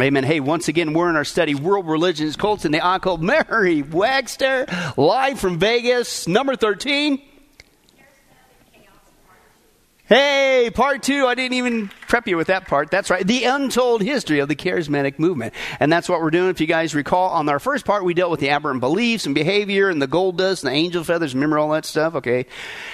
Amen. Hey, once again, we're in our study, World Religions, Cults, and the Occult. Mary Wagster, live from Vegas, number 13. Hey, part two. I didn't even prep you with that part. That's right. The untold history of the charismatic movement. And that's what we're doing. If you guys recall, on our first part, we dealt with the aberrant beliefs and behavior and the gold dust and the angel feathers. Remember all that stuff? Okay.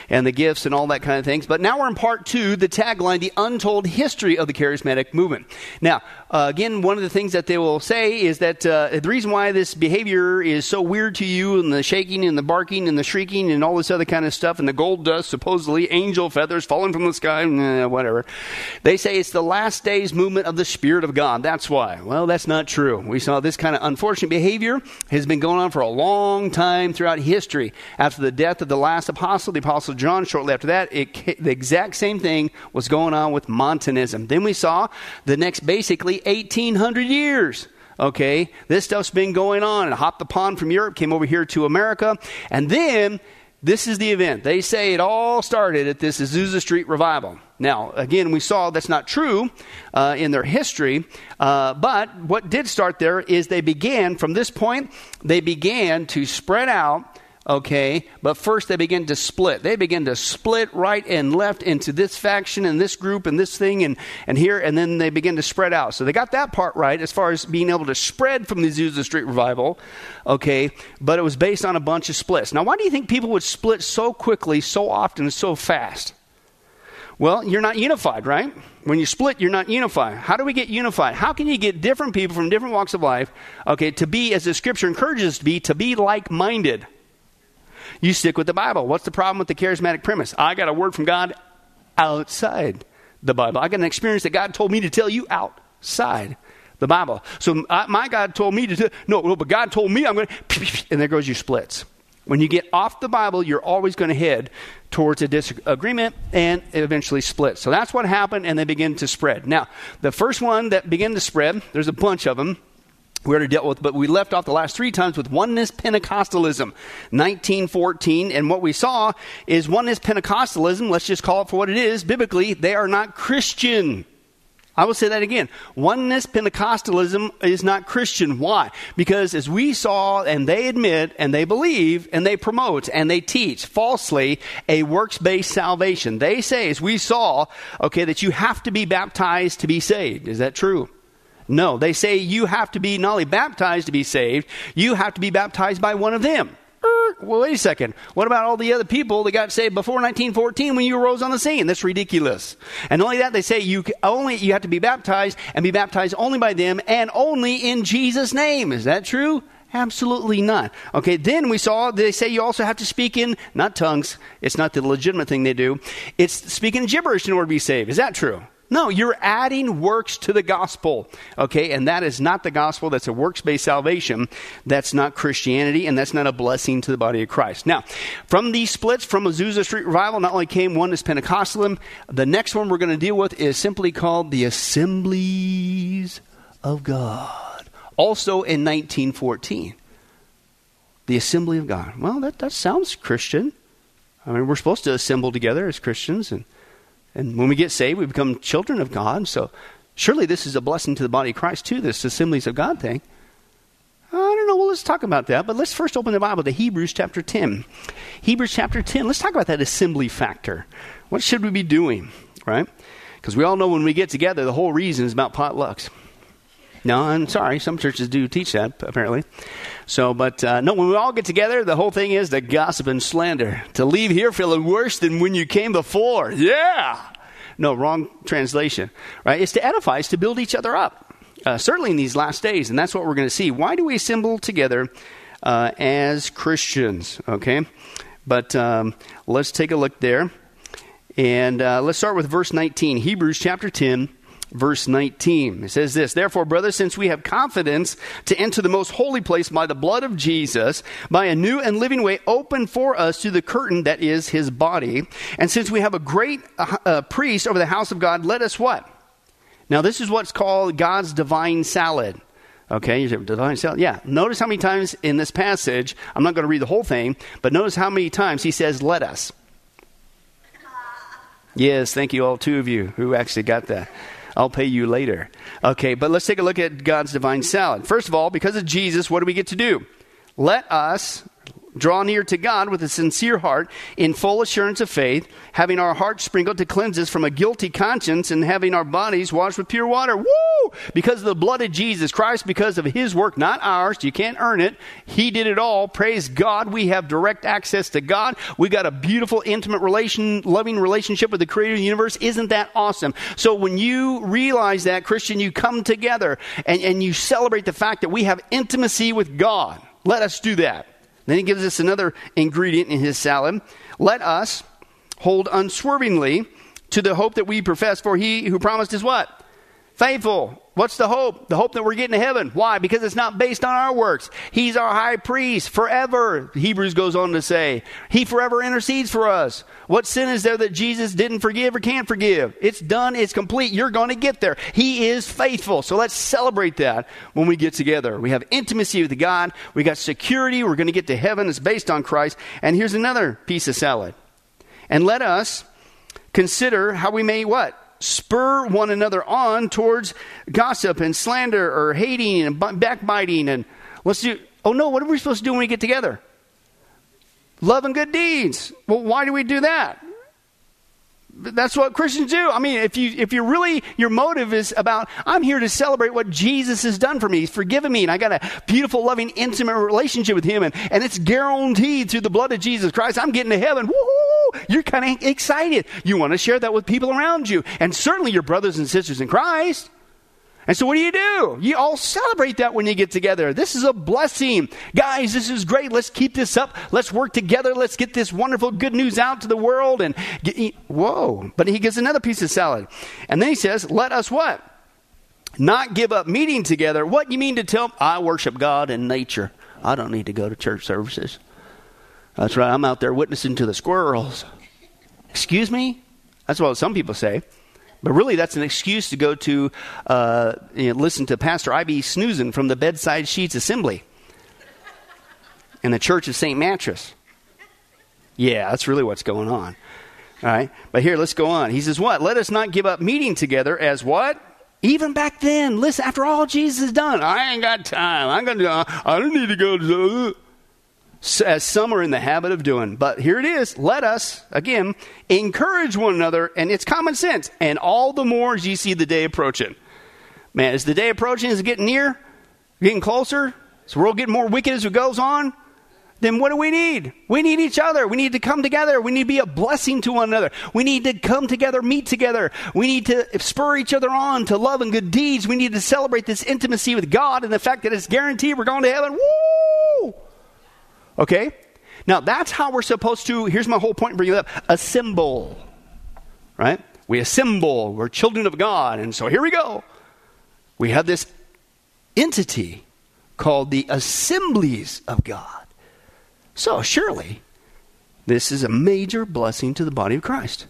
And the gifts and all that kind of things. But now we're in part two, the tagline, the untold history of the charismatic movement. Now, uh, again, one of the things that they will say is that uh, the reason why this behavior is so weird to you and the shaking and the barking and the shrieking and all this other kind of stuff and the gold dust, supposedly angel feathers falling from the sky, whatever. They say it's the last days movement of the Spirit of God. That's why. Well, that's not true. We saw this kind of unfortunate behavior has been going on for a long time throughout history. After the death of the last apostle, the apostle John, shortly after that, it, the exact same thing was going on with Montanism. Then we saw the next basically 1800 years okay this stuff's been going on and hopped the pond from europe came over here to america and then this is the event. They say it all started at this Azusa Street revival. Now, again, we saw that's not true uh, in their history, uh, but what did start there is they began, from this point, they began to spread out okay? But first they begin to split. They begin to split right and left into this faction and this group and this thing and, and here, and then they begin to spread out. So they got that part right as far as being able to spread from the Azusa Street revival, okay? But it was based on a bunch of splits. Now, why do you think people would split so quickly, so often, so fast? Well, you're not unified, right? When you split, you're not unified. How do we get unified? How can you get different people from different walks of life, okay, to be, as the scripture encourages us to be, to be like minded? You stick with the Bible. What's the problem with the charismatic premise? I got a word from God outside the Bible. I got an experience that God told me to tell you outside the Bible. So I, my God told me to no, but God told me I'm going to, and there goes your splits. When you get off the Bible, you're always going to head towards a disagreement and eventually split. So that's what happened, and they begin to spread. Now, the first one that began to spread, there's a bunch of them we already dealt with, but we left off the last three times with oneness Pentecostalism, 1914. And what we saw is oneness Pentecostalism, let's just call it for what it is, biblically, they are not Christian. I will say that again. Oneness Pentecostalism is not Christian. Why? Because as we saw, and they admit, and they believe, and they promote, and they teach falsely a works based salvation. They say, as we saw, okay, that you have to be baptized to be saved. Is that true? No, they say you have to be not only baptized to be saved, you have to be baptized by one of them. Er, well, wait a second. What about all the other people that got saved before 1914 when you arose on the scene? That's ridiculous. And only that, they say you only you have to be baptized and be baptized only by them and only in Jesus' name. Is that true? Absolutely not. Okay, then we saw they say you also have to speak in not tongues. It's not the legitimate thing they do. It's speaking gibberish in order to be saved. Is that true? No, you're adding works to the gospel. Okay, and that is not the gospel. That's a works based salvation. That's not Christianity, and that's not a blessing to the body of Christ. Now, from these splits from Azusa Street Revival, not only came Oneness Pentecostalism, the next one we're going to deal with is simply called the Assemblies of God. Also in 1914. The Assembly of God. Well, that, that sounds Christian. I mean, we're supposed to assemble together as Christians and and when we get saved, we become children of God. So surely this is a blessing to the body of Christ, too, this Assemblies of God thing. I don't know. Well, let's talk about that. But let's first open the Bible to Hebrews chapter 10. Hebrews chapter 10. Let's talk about that assembly factor. What should we be doing, right? Because we all know when we get together, the whole reason is about potlucks. No, I'm sorry. Some churches do teach that, apparently. So, but uh, no, when we all get together, the whole thing is to gossip and slander. To leave here feeling worse than when you came before. Yeah. No, wrong translation. Right? It's to edify, it's to build each other up. Uh, certainly in these last days, and that's what we're going to see. Why do we assemble together uh, as Christians? Okay, but um, let's take a look there, and uh, let's start with verse 19, Hebrews chapter 10 verse 19. It says this Therefore, brothers, since we have confidence to enter the most holy place by the blood of Jesus, by a new and living way opened for us through the curtain that is his body, and since we have a great uh, uh, priest over the house of God, let us what? Now, this is what's called God's divine salad. Okay, divine salad? Yeah. Notice how many times in this passage, I'm not going to read the whole thing, but notice how many times he says, let us. Yes, thank you, all two of you who actually got that. I'll pay you later. Okay, but let's take a look at God's divine salad. First of all, because of Jesus, what do we get to do? Let us, Draw near to God with a sincere heart, in full assurance of faith, having our hearts sprinkled to cleanse us from a guilty conscience, and having our bodies washed with pure water. Woo! Because of the blood of Jesus Christ, because of His work, not ours. You can't earn it. He did it all. Praise God. We have direct access to God. We got a beautiful, intimate relation, loving relationship with the Creator of the universe. Isn't that awesome? So when you realize that, Christian, you come together and, and you celebrate the fact that we have intimacy with God. Let us do that. Then he gives us another ingredient in his salad. Let us hold unswervingly to the hope that we profess, for he who promised is what? Faithful. What's the hope? The hope that we're getting to heaven. Why? Because it's not based on our works. He's our high priest forever. Hebrews goes on to say, He forever intercedes for us. What sin is there that Jesus didn't forgive or can't forgive? It's done, it's complete. You're going to get there. He is faithful. So let's celebrate that when we get together. We have intimacy with God, we got security, we're going to get to heaven. It's based on Christ. And here's another piece of salad. And let us consider how we may what? Spur one another on towards gossip and slander or hating and backbiting and let's do oh no what are we supposed to do when we get together? Love and good deeds. Well why do we do that that's what Christians do. I mean, if you if you really your motive is about I'm here to celebrate what Jesus has done for me. He's forgiven me and I got a beautiful, loving, intimate relationship with him and, and it's guaranteed through the blood of Jesus Christ. I'm getting to heaven. Woo-hoo! You're kind of excited. You want to share that with people around you and certainly your brothers and sisters in Christ. And so, what do you do? You all celebrate that when you get together. This is a blessing. Guys, this is great. Let's keep this up. Let's work together. Let's get this wonderful good news out to the world. And get, whoa. But he gets another piece of salad. And then he says, Let us what? Not give up meeting together. What do you mean to tell? I worship God and nature. I don't need to go to church services. That's right. I'm out there witnessing to the squirrels. Excuse me? That's what some people say. But really, that's an excuse to go to uh, you know, listen to Pastor I.B. Snoozen from the Bedside Sheets Assembly in the Church of St. Mattress. Yeah, that's really what's going on. All right. But here, let's go on. He says, What? Let us not give up meeting together as what? Even back then, listen, after all Jesus has done, I ain't got time. I'm going to, I don't need to go to as uh, some are in the habit of doing. But here it is. Let us, again, encourage one another, and it's common sense. And all the more as you see the day approaching. Man, is the day approaching? Is it getting near? Getting closer? Is the world getting more wicked as it goes on? Then what do we need? We need each other. We need to come together. We need to be a blessing to one another. We need to come together, meet together. We need to spur each other on to love and good deeds. We need to celebrate this intimacy with God and the fact that it's guaranteed we're going to heaven. Woo! Okay? Now, that's how we're supposed to, here's my whole point bringing it up assemble. Right? We assemble. We're children of God. And so here we go. We have this entity called the assemblies of God. So, surely, this is a major blessing to the body of Christ.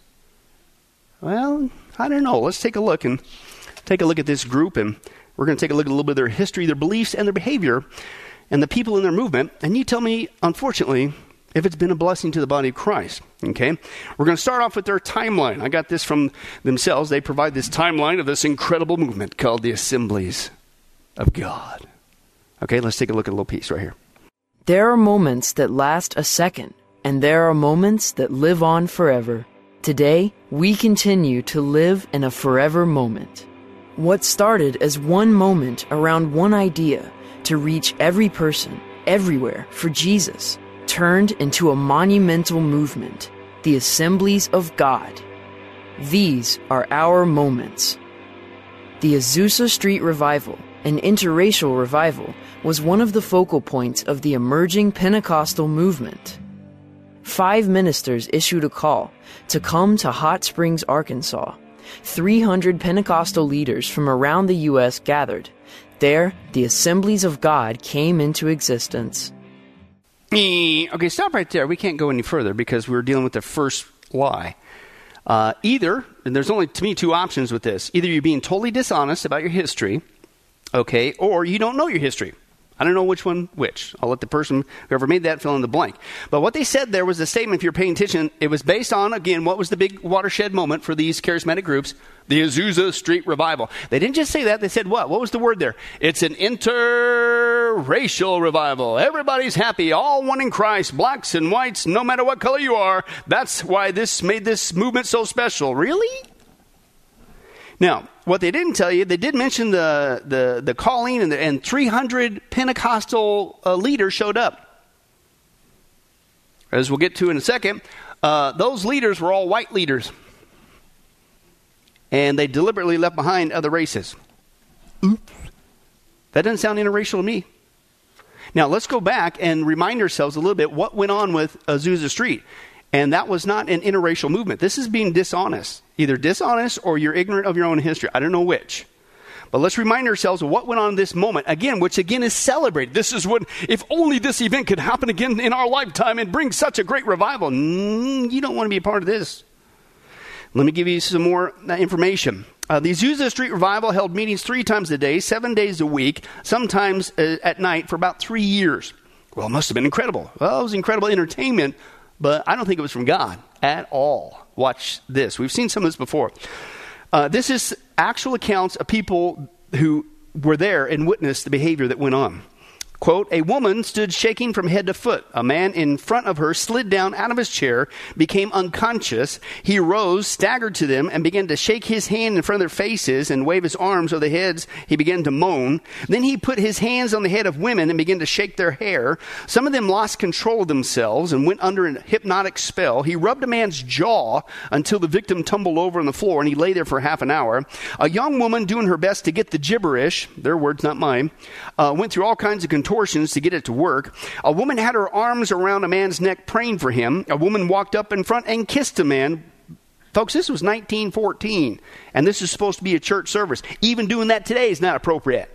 Well, I don't know. Let's take a look and take a look at this group, and we're going to take a look at a little bit of their history, their beliefs, and their behavior and the people in their movement, and you tell me, unfortunately, if it's been a blessing to the body of Christ. Okay? We're going to start off with their timeline. I got this from themselves. They provide this timeline of this incredible movement called the Assemblies of God. Okay, let's take a look at a little piece right here. There are moments that last a second, and there are moments that live on forever. Today, we continue to live in a forever moment. What started as one moment around one idea to reach every person, everywhere, for Jesus, turned into a monumental movement, the Assemblies of God. These are our moments. The Azusa Street Revival, an interracial revival, was one of the focal points of the emerging Pentecostal movement. Five ministers issued a call to come to Hot Springs, Arkansas. 300 Pentecostal leaders from around the U.S. gathered there, the assemblies of God came into existence. Okay, stop right there. We can't go any further because we're dealing with the first lie. Uh, either, and there's only to me two options with this either you're being totally dishonest about your history, okay, or you don't know your history. I don't know which one which. I'll let the person, whoever made that, fill in the blank. But what they said there was a statement, if you're paying attention, it was based on, again, what was the big watershed moment for these charismatic groups? The Azusa Street Revival. They didn't just say that, they said what? What was the word there? It's an interracial revival. Everybody's happy, all one in Christ, blacks and whites, no matter what color you are. That's why this made this movement so special. Really? Now, what they didn't tell you, they did mention the, the, the calling, and, the, and 300 Pentecostal uh, leaders showed up. As we'll get to in a second, uh, those leaders were all white leaders. And they deliberately left behind other races. Oops. That doesn't sound interracial to me. Now, let's go back and remind ourselves a little bit what went on with Azusa Street. And that was not an interracial movement. This is being dishonest. Either dishonest or you're ignorant of your own history. I don't know which. But let's remind ourselves of what went on in this moment, again, which again is celebrated. This is what, if only this event could happen again in our lifetime and bring such a great revival. Mm, you don't want to be a part of this. Let me give you some more uh, information. Uh, the Azusa Street Revival held meetings three times a day, seven days a week, sometimes uh, at night for about three years. Well, it must have been incredible. Well, it was incredible entertainment but I don't think it was from God at all. Watch this. We've seen some of this before. Uh, this is actual accounts of people who were there and witnessed the behavior that went on. Quote, a woman stood shaking from head to foot. A man in front of her slid down out of his chair, became unconscious. He rose, staggered to them, and began to shake his hand in front of their faces and wave his arms over their heads. He began to moan. Then he put his hands on the head of women and began to shake their hair. Some of them lost control of themselves and went under a hypnotic spell. He rubbed a man's jaw until the victim tumbled over on the floor and he lay there for half an hour. A young woman doing her best to get the gibberish, their words, not mine, uh, went through all kinds of contortions to get it to work. A woman had her arms around a man's neck praying for him. A woman walked up in front and kissed a man. Folks, this was 1914, and this is supposed to be a church service. Even doing that today is not appropriate.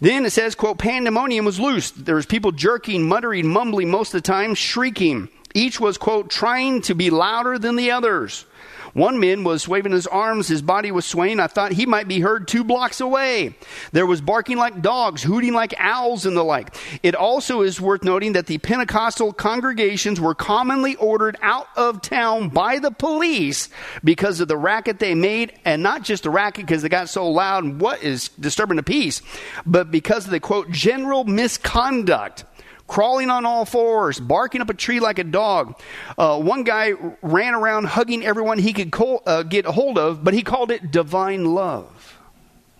Then it says, quote, pandemonium was loose. There was people jerking, muttering, mumbling most of the time, shrieking. Each was, quote, trying to be louder than the others. One man was waving his arms, his body was swaying. I thought he might be heard two blocks away. There was barking like dogs, hooting like owls, and the like. It also is worth noting that the Pentecostal congregations were commonly ordered out of town by the police because of the racket they made, and not just the racket because they got so loud and what is disturbing the peace, but because of the quote, general misconduct crawling on all fours, barking up a tree like a dog. Uh, one guy ran around hugging everyone he could uh, get a hold of, but he called it divine love.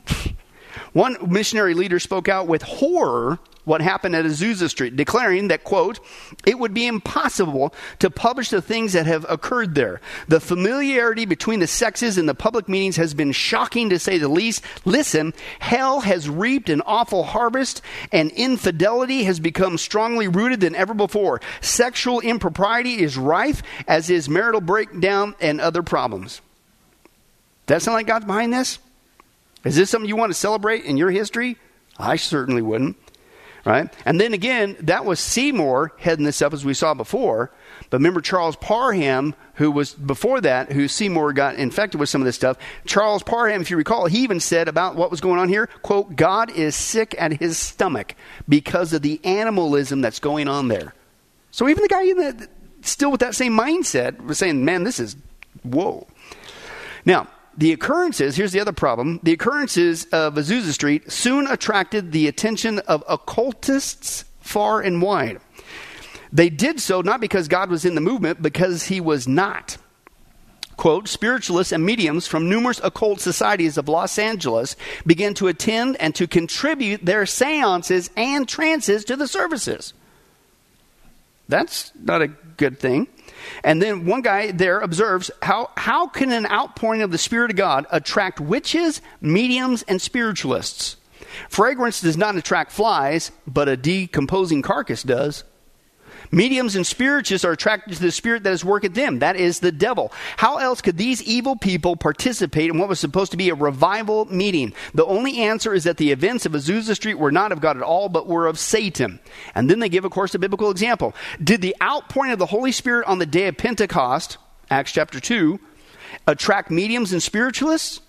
one missionary leader spoke out with horror what happened at Azusa Street, declaring that, quote, it would be impossible to publish the things that have occurred there. The familiarity between the sexes in the public meetings has been shocking to say the least. Listen, hell has reaped an awful harvest, and infidelity has become strongly rooted than ever before. Sexual impropriety is rife, as is marital breakdown and other problems. Does that sound like God's behind this? Is this something you want to celebrate in your history? I certainly wouldn't right? And then again, that was Seymour heading this up as we saw before. But remember Charles Parham, who was before that, who Seymour got infected with some of this stuff. Charles Parham, if you recall, he even said about what was going on here, quote, God is sick at his stomach because of the animalism that's going on there. So even the guy in the, still with that same mindset was saying, man, this is, whoa. Now, the occurrences, here's the other problem the occurrences of Azusa Street soon attracted the attention of occultists far and wide. They did so not because God was in the movement, because he was not. Quote, spiritualists and mediums from numerous occult societies of Los Angeles began to attend and to contribute their seances and trances to the services. That's not a good thing. And then one guy there observes how, how can an outpouring of the Spirit of God attract witches, mediums, and spiritualists? Fragrance does not attract flies, but a decomposing carcass does. Mediums and spiritists are attracted to the spirit that is working them. That is the devil. How else could these evil people participate in what was supposed to be a revival meeting? The only answer is that the events of Azusa Street were not of God at all, but were of Satan. And then they give, of course, a biblical example. Did the outpouring of the Holy Spirit on the day of Pentecost, Acts chapter 2, attract mediums and spiritualists?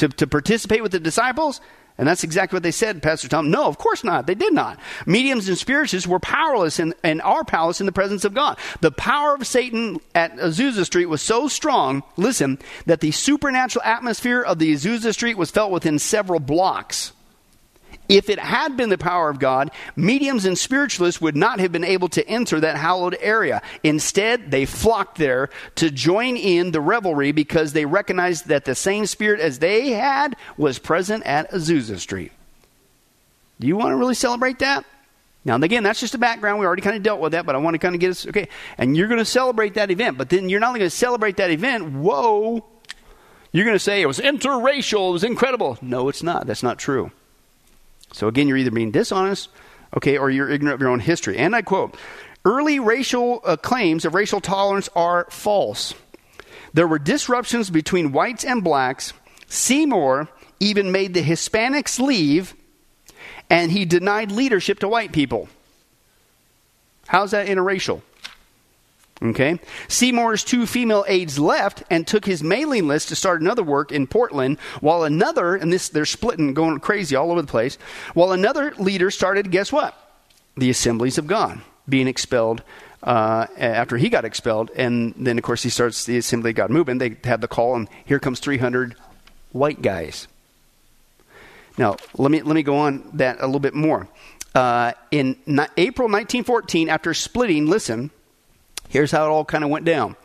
to, to participate with the disciples? And that's exactly what they said, Pastor Tom. No, of course not. They did not. Mediums and spiritists were powerless in, and are powerless in the presence of God. The power of Satan at Azusa Street was so strong, listen, that the supernatural atmosphere of the Azusa Street was felt within several blocks. If it had been the power of God, mediums and spiritualists would not have been able to enter that hallowed area. Instead, they flocked there to join in the revelry because they recognized that the same spirit as they had was present at Azusa Street. Do you want to really celebrate that? Now, and again, that's just a background. We already kind of dealt with that, but I want to kind of get us, okay. And you're going to celebrate that event, but then you're not only going to celebrate that event, whoa, you're going to say it was interracial, it was incredible. No, it's not. That's not true. So again, you're either being dishonest, okay, or you're ignorant of your own history. And I quote Early racial uh, claims of racial tolerance are false. There were disruptions between whites and blacks. Seymour even made the Hispanics leave, and he denied leadership to white people. How's that interracial? Okay? Seymour's two female aides left and took his mailing list to start another work in Portland, while another, and this they're splitting, going crazy all over the place, while another leader started, guess what? The Assemblies of God being expelled uh, after he got expelled. And then, of course, he starts the Assembly of God movement. They have the call, and here comes 300 white guys. Now, let me, let me go on that a little bit more. Uh, in April 1914, after splitting, listen, Here's how it all kind of went down.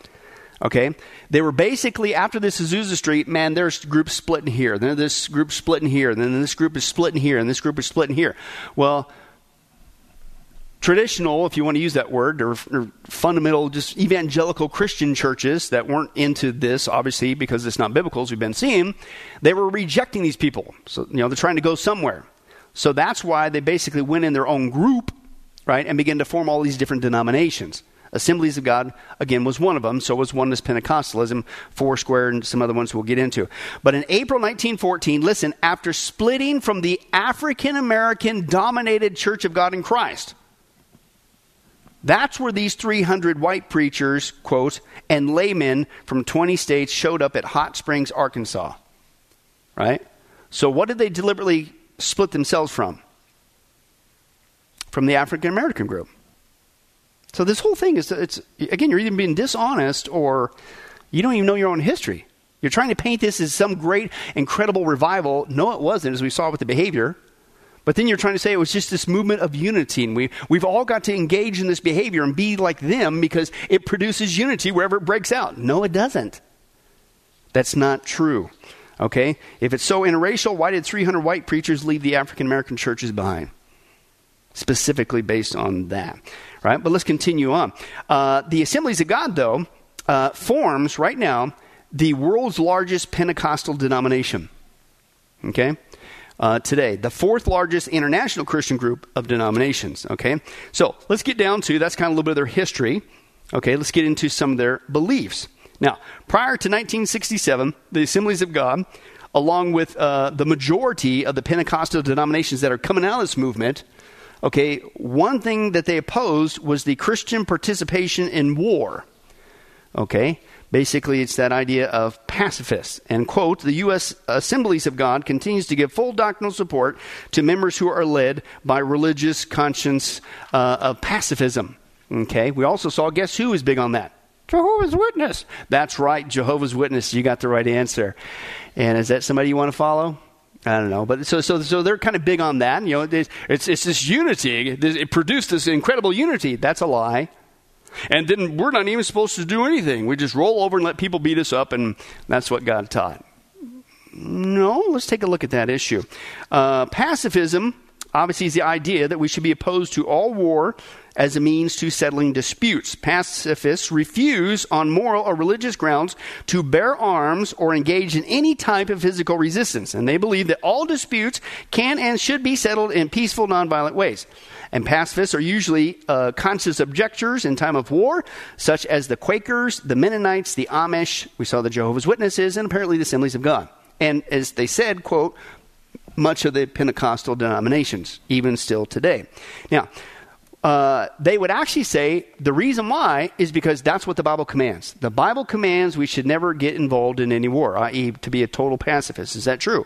Okay? They were basically, after this Azusa Street, man, there's groups splitting here. Then this group splitting here. And then this group is splitting here. And this group is splitting here. Well, traditional, if you want to use that word, or, or, fundamental, just evangelical Christian churches that weren't into this, obviously, because it's not biblical, as we've been seeing, they were rejecting these people. So, you know, they're trying to go somewhere. So that's why they basically went in their own group, right, and began to form all these different denominations. Assemblies of God, again, was one of them. So was Oneness Pentecostalism, Foursquare, and some other ones we'll get into. But in April 1914, listen, after splitting from the African American dominated Church of God in Christ, that's where these 300 white preachers, quote, and laymen from 20 states showed up at Hot Springs, Arkansas. Right? So, what did they deliberately split themselves from? From the African American group. So this whole thing is it's again you're either being dishonest or you don't even know your own history. You're trying to paint this as some great incredible revival. No, it wasn't, as we saw with the behavior. But then you're trying to say it was just this movement of unity, and we, we've all got to engage in this behavior and be like them because it produces unity wherever it breaks out. No, it doesn't. That's not true. Okay? If it's so interracial, why did 300 white preachers leave the African American churches behind? Specifically based on that right? But let's continue on. Uh, the Assemblies of God, though, uh, forms right now the world's largest Pentecostal denomination. Okay? Uh, today, the fourth largest international Christian group of denominations. Okay? So let's get down to that's kind of a little bit of their history. Okay, let's get into some of their beliefs. Now, prior to 1967, the Assemblies of God, along with uh, the majority of the Pentecostal denominations that are coming out of this movement, Okay, one thing that they opposed was the Christian participation in war. Okay, basically it's that idea of pacifists. And quote, the U.S. Assemblies of God continues to give full doctrinal support to members who are led by religious conscience uh, of pacifism. Okay, we also saw, guess who is big on that? Jehovah's Witness. That's right, Jehovah's Witness. You got the right answer. And is that somebody you want to follow? I don't know, but so so so they're kind of big on that. You know, it's it's, it's this unity. It produced this incredible unity. That's a lie. And then we're not even supposed to do anything. We just roll over and let people beat us up, and that's what God taught. No, let's take a look at that issue. Uh, pacifism obviously is the idea that we should be opposed to all war as a means to settling disputes. Pacifists refuse, on moral or religious grounds, to bear arms or engage in any type of physical resistance. And they believe that all disputes can and should be settled in peaceful, nonviolent ways. And pacifists are usually uh, conscious objectors in time of war, such as the Quakers, the Mennonites, the Amish, we saw the Jehovah's Witnesses, and apparently the Assemblies of God. And as they said, quote, much of the Pentecostal denominations, even still today. Now, uh, they would actually say the reason why is because that's what the Bible commands. The Bible commands we should never get involved in any war, i.e., to be a total pacifist. Is that true?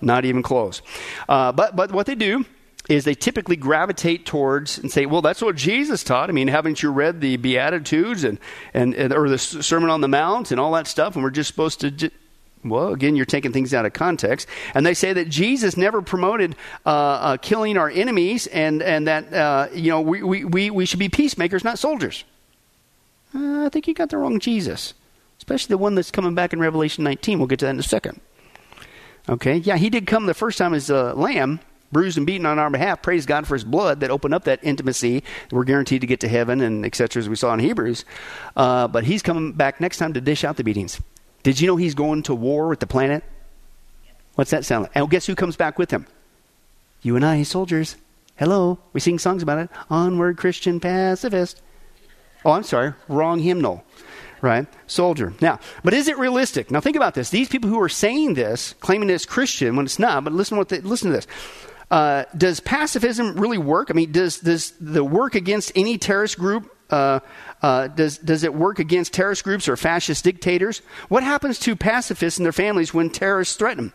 Not even close. Uh, but but what they do is they typically gravitate towards and say, well, that's what Jesus taught. I mean, haven't you read the Beatitudes and, and, and or the Sermon on the Mount and all that stuff? And we're just supposed to well, again, you're taking things out of context. And they say that Jesus never promoted uh, uh, killing our enemies and, and that, uh, you know, we, we, we we should be peacemakers, not soldiers. Uh, I think you got the wrong Jesus, especially the one that's coming back in Revelation 19. We'll get to that in a second. Okay, yeah, he did come the first time as a lamb, bruised and beaten on our behalf. Praise God for his blood that opened up that intimacy. We're guaranteed to get to heaven and etc. as we saw in Hebrews. Uh, but he's coming back next time to dish out the beatings. Did you know he's going to war with the planet? What's that sound like? And guess who comes back with him? You and I, soldiers. Hello. We sing songs about it. Onward, Christian pacifist. Oh, I'm sorry. Wrong hymnal. Right? Soldier. Now, but is it realistic? Now, think about this. These people who are saying this, claiming it's Christian when it's not, but listen, what they, listen to this. Uh, does pacifism really work? I mean, does, does the work against any terrorist group uh, uh, does, does it work against terrorist groups or fascist dictators? What happens to pacifists and their families when terrorists threaten them?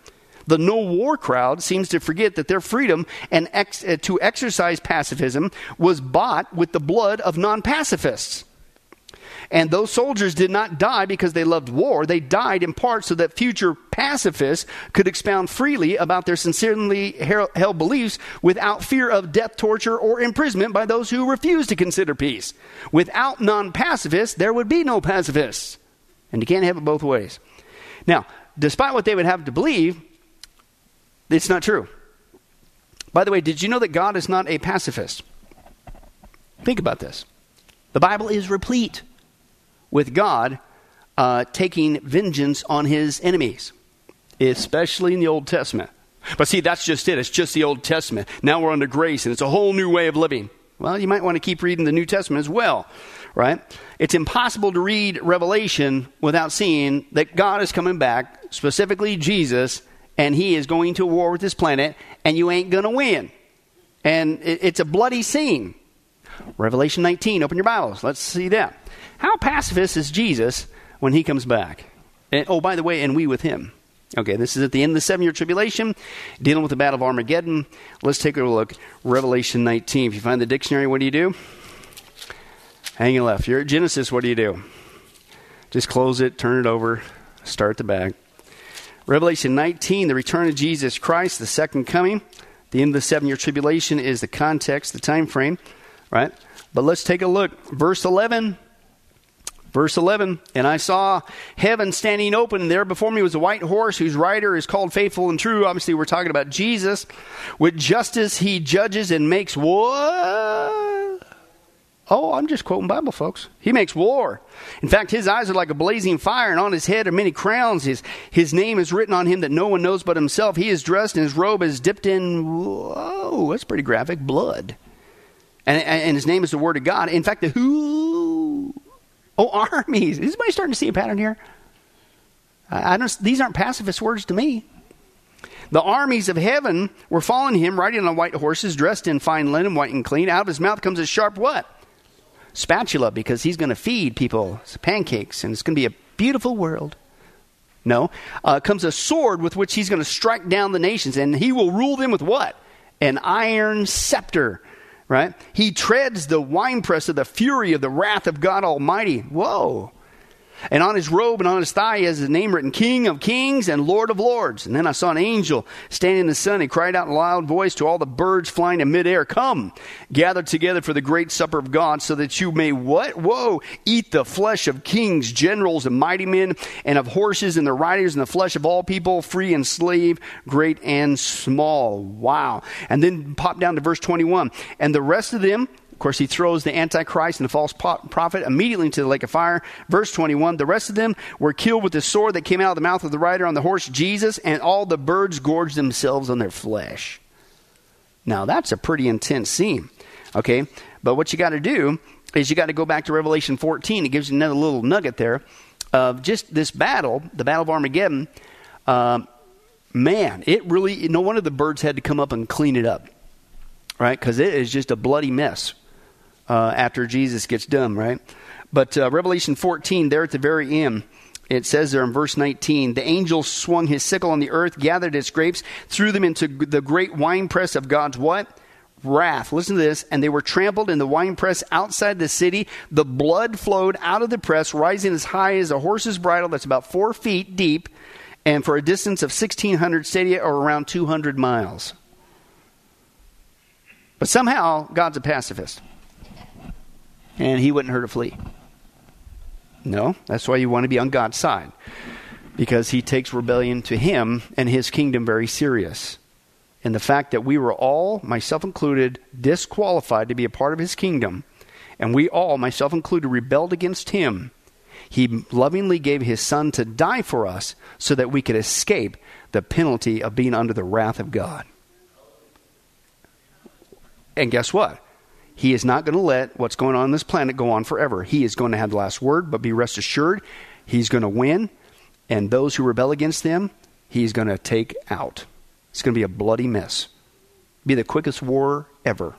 The no war crowd seems to forget that their freedom and ex- uh, to exercise pacifism was bought with the blood of non pacifists. And those soldiers did not die because they loved war. They died in part so that future pacifists could expound freely about their sincerely held beliefs without fear of death, torture, or imprisonment by those who refuse to consider peace. Without non pacifists, there would be no pacifists. And you can't have it both ways. Now, despite what they would have to believe, it's not true. By the way, did you know that God is not a pacifist? Think about this. The Bible is replete with God uh, taking vengeance on his enemies, especially in the Old Testament. But see, that's just it. It's just the Old Testament. Now we're under grace, and it's a whole new way of living. Well, you might want to keep reading the New Testament as well, right? It's impossible to read Revelation without seeing that God is coming back, specifically Jesus, and he is going to war with this planet, and you ain't going to win. And it's a bloody scene. Revelation 19, open your Bibles. Let's see that. How pacifist is Jesus when he comes back? And, oh, by the way, and we with him. Okay, this is at the end of the seven year tribulation, dealing with the battle of Armageddon. Let's take a look. Revelation 19. If you find the dictionary, what do you do? Hang left. You're at Genesis, what do you do? Just close it, turn it over, start the back. Revelation 19, the return of Jesus Christ, the second coming. The end of the seven year tribulation is the context, the time frame, right? But let's take a look. Verse 11 Verse 11, and I saw heaven standing open, and there before me was a white horse whose rider is called Faithful and True. Obviously, we're talking about Jesus. With justice, he judges and makes war. Oh, I'm just quoting Bible, folks. He makes war. In fact, his eyes are like a blazing fire, and on his head are many crowns. His, his name is written on him that no one knows but himself. He is dressed, and his robe is dipped in, whoa, that's pretty graphic, blood. And, and his name is the Word of God. In fact, the who Oh, armies. Is anybody starting to see a pattern here? I don't, these aren't pacifist words to me. The armies of heaven were following him, riding on white horses, dressed in fine linen, white and clean. Out of his mouth comes a sharp what? Spatula, because he's going to feed people pancakes, and it's going to be a beautiful world. No. Uh, comes a sword with which he's going to strike down the nations, and he will rule them with what? An iron scepter right? He treads the winepress of the fury of the wrath of God Almighty. Whoa. And on his robe and on his thigh, he has his name written King of Kings and Lord of Lords. And then I saw an angel standing in the sun. He cried out in a loud voice to all the birds flying in midair, Come, gather together for the great supper of God, so that you may what? Whoa! Eat the flesh of kings, generals, and mighty men, and of horses and the riders, and the flesh of all people, free and slave, great and small. Wow. And then pop down to verse 21. And the rest of them of course, he throws the Antichrist and the false prophet immediately into the lake of fire. Verse 21 The rest of them were killed with the sword that came out of the mouth of the rider on the horse, Jesus, and all the birds gorged themselves on their flesh. Now, that's a pretty intense scene. Okay? But what you got to do is you got to go back to Revelation 14. It gives you another little nugget there of just this battle, the Battle of Armageddon. Uh, man, it really, no wonder the birds had to come up and clean it up, right? Because it is just a bloody mess uh, after Jesus gets done, right? But uh, Revelation 14, there at the very end, it says there in verse 19 the angel swung his sickle on the earth, gathered its grapes, threw them into the great winepress of God's what? Wrath. Listen to this. And they were trampled in the winepress outside the city. The blood flowed out of the press, rising as high as a horse's bridle, that's about four feet deep, and for a distance of 1,600 stadia or around 200 miles. But somehow, God's a pacifist. And he wouldn't hurt a flea. No, that's why you want to be on God's side. Because he takes rebellion to him and his kingdom very serious. And the fact that we were all, myself included, disqualified to be a part of his kingdom, and we all, myself included, rebelled against him, he lovingly gave his son to die for us so that we could escape the penalty of being under the wrath of God. And guess what? He is not going to let what's going on on this planet go on forever. He is going to have the last word, but be rest assured, he's going to win. And those who rebel against him, he's going to take out. It's going to be a bloody mess. Be the quickest war ever.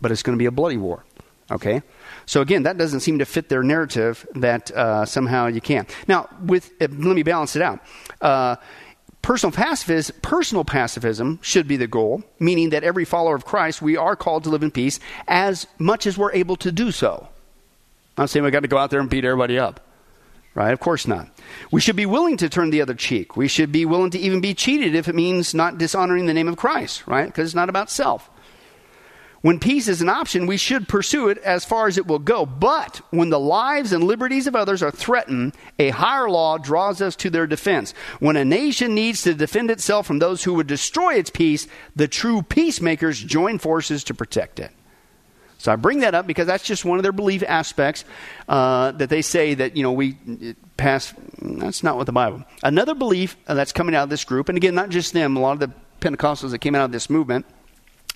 But it's going to be a bloody war. Okay? So again, that doesn't seem to fit their narrative that uh, somehow you can. Now, with uh, let me balance it out. Uh, Personal pacifism, personal pacifism should be the goal, meaning that every follower of Christ, we are called to live in peace as much as we're able to do so. I'm not saying we've got to go out there and beat everybody up. Right? Of course not. We should be willing to turn the other cheek. We should be willing to even be cheated if it means not dishonoring the name of Christ, right? Because it's not about self. When peace is an option, we should pursue it as far as it will go. But when the lives and liberties of others are threatened, a higher law draws us to their defense. When a nation needs to defend itself from those who would destroy its peace, the true peacemakers join forces to protect it. So I bring that up because that's just one of their belief aspects uh, that they say that you know we pass. That's not what the Bible. Another belief that's coming out of this group, and again, not just them. A lot of the Pentecostals that came out of this movement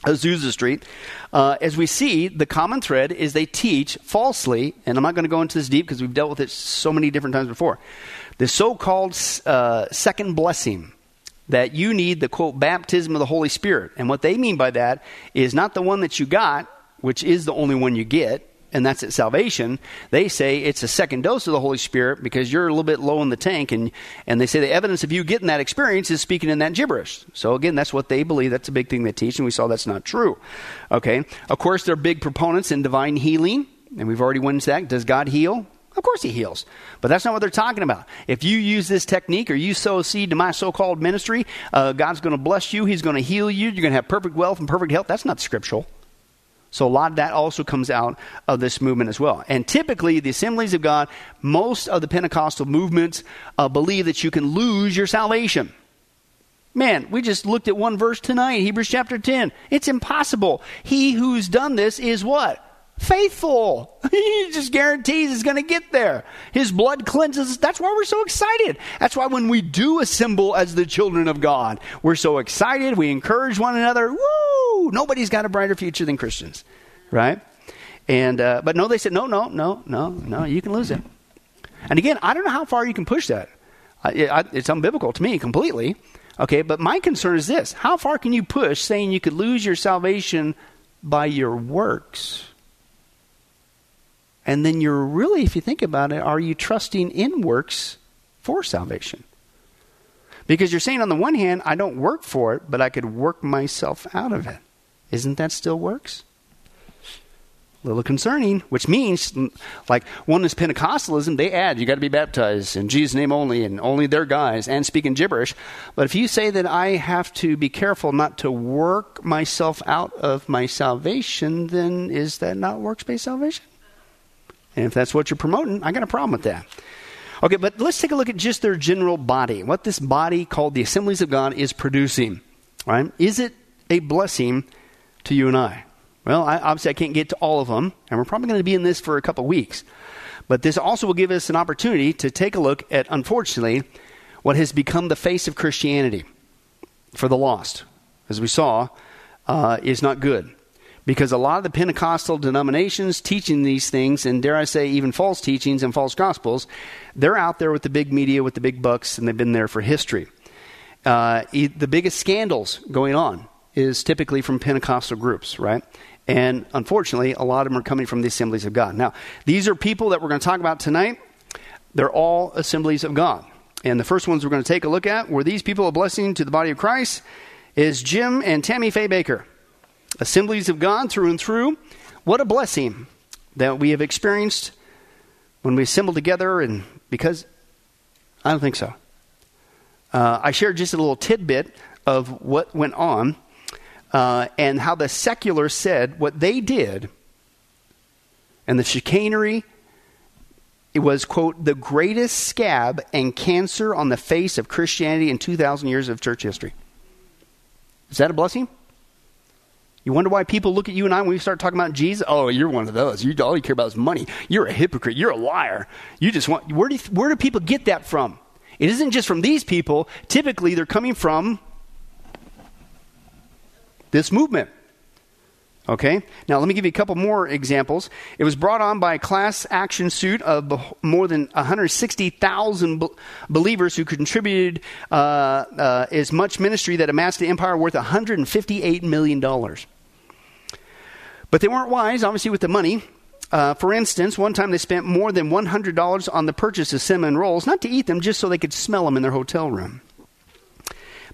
Azusa Street, uh, as we see, the common thread is they teach falsely, and I'm not going to go into this deep because we've dealt with it so many different times before. The so called uh, second blessing, that you need the quote, baptism of the Holy Spirit. And what they mean by that is not the one that you got, which is the only one you get, and that's at salvation, they say it's a second dose of the Holy Spirit because you're a little bit low in the tank, and, and they say the evidence of you getting that experience is speaking in that gibberish. So again, that's what they believe. That's a big thing they teach, and we saw that's not true. Okay, of course, they're big proponents in divine healing, and we've already went into that. Does God heal? Of course he heals. But that's not what they're talking about. If you use this technique or you sow seed to my so called ministry, uh, God's going to bless you. He's going to heal you. You're going to have perfect wealth and perfect health. That's not scriptural. So a lot of that also comes out of this movement as well. And typically, the Assemblies of God, most of the Pentecostal movements uh, believe that you can lose your salvation. Man, we just looked at one verse tonight, Hebrews chapter 10. It's impossible. He who's done this is what? Faithful. he just guarantees he's going to get there. His blood cleanses. That's why we're so excited. That's why when we do assemble as the children of God, we're so excited. We encourage one another. Woo! Nobody's got a brighter future than Christians, right? And uh, but no, they said no, no, no, no, no. You can lose it. And again, I don't know how far you can push that. it's unbiblical to me completely. Okay, but my concern is this: How far can you push saying you could lose your salvation by your works? And then you're really, if you think about it, are you trusting in works for salvation? Because you're saying, on the one hand, I don't work for it, but I could work myself out of it. Isn't that still works? A little concerning, which means, like oneness Pentecostalism, they add you got to be baptized in Jesus' name only, and only their guys, and speaking gibberish. But if you say that I have to be careful not to work myself out of my salvation, then is that not works based salvation? And if that's what you're promoting, I got a problem with that. Okay, but let's take a look at just their general body. What this body called the Assemblies of God is producing. Right? Is it a blessing to you and I? Well, I, obviously, I can't get to all of them, and we're probably going to be in this for a couple weeks. But this also will give us an opportunity to take a look at, unfortunately, what has become the face of Christianity for the lost. As we saw, uh, is not good because a lot of the Pentecostal denominations teaching these things, and dare I say, even false teachings and false gospels, they're out there with the big media, with the big bucks, and they've been there for history. Uh, the biggest scandals going on is typically from Pentecostal groups, right? And unfortunately, a lot of them are coming from the assemblies of God. Now, these are people that we're going to talk about tonight. They're all assemblies of God. And the first ones we're going to take a look at were these people a blessing to the body of Christ is Jim and Tammy Faye Bakker. Assemblies of God through and through. What a blessing that we have experienced when we assemble together and because I don't think so. Uh, I shared just a little tidbit of what went on uh, and how the secular said what they did and the chicanery it was quote the greatest scab and cancer on the face of christianity in 2000 years of church history is that a blessing you wonder why people look at you and I when we start talking about Jesus? Oh, you're one of those. You all you care about is money. You're a hypocrite. You're a liar. You just want. Where do you, where do people get that from? It isn't just from these people. Typically, they're coming from this movement. Okay? Now, let me give you a couple more examples. It was brought on by a class action suit of more than 160,000 be- believers who contributed uh, uh, as much ministry that amassed an empire worth $158 million. But they weren't wise, obviously, with the money. Uh, for instance, one time they spent more than $100 on the purchase of cinnamon rolls, not to eat them, just so they could smell them in their hotel room.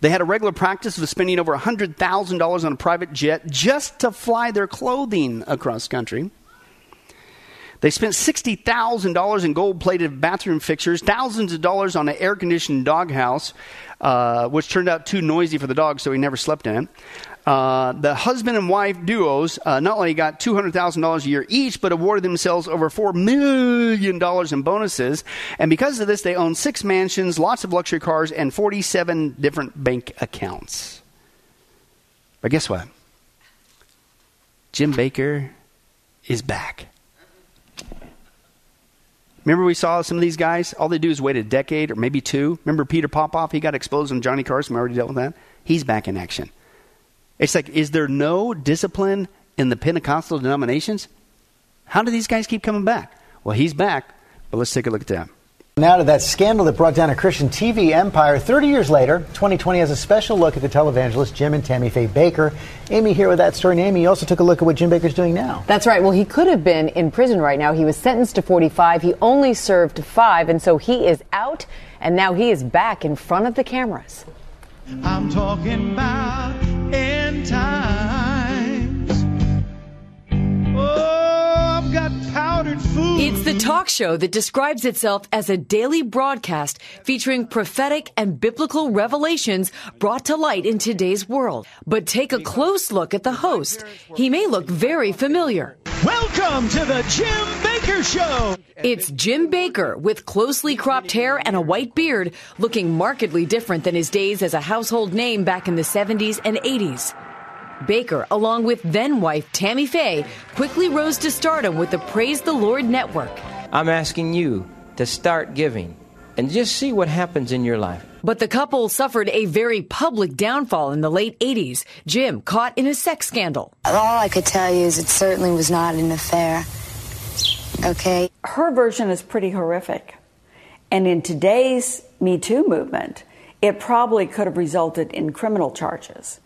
They had a regular practice of spending over $100,000 on a private jet just to fly their clothing across country. They spent $60,000 in gold plated bathroom fixtures, thousands of dollars on an air conditioned doghouse, uh, which turned out too noisy for the dog, so he never slept in it. Uh, the husband and wife duos uh, not only got $200,000 a year each, but awarded themselves over $4 million in bonuses. And because of this, they own six mansions, lots of luxury cars, and 47 different bank accounts. But guess what? Jim Bakker is back. Remember, we saw some of these guys? All they do is wait a decade or maybe two. Remember Peter Popoff? He got exposed on Johnny Carson. We already dealt with that. He's back in action. It's like, is there no discipline in the Pentecostal denominations? How do these guys keep coming back? Well, he's back, but let's take a look at that. Now to that scandal that brought down a Christian TV empire. 30 years later, 2020 has a special look at the televangelist Jim and Tammy Faye Bakker. Amy here with that story. And Amy, you also took a look at what Jim Bakker's doing now. That's right. Well, he could have been in prison right now. He was sentenced to 45. He only served five, and so he is out, and now he is back in front of the cameras. I'm talking about times. Oh, I've got powdered food. It's the talk show that describes itself as a daily broadcast featuring prophetic and biblical revelations brought to light in today's world. But take a close look at the host. He may look very familiar. Welcome to the Jim Bakker Show. It's Jim Bakker with closely cropped hair and a white beard, looking markedly different than his days as a household name back in the 70s and 80s. Bakker, along with then wife Tammy Faye, quickly rose to stardom with the Praise the Lord network. I'm asking you to start giving and just see what happens in your life. But the couple suffered a very public downfall in the late 80s. Jim caught in a sex scandal. All I could tell you is it certainly was not an affair. Okay? Her version is pretty horrific. And in today's Me Too movement, it probably could have resulted in criminal charges.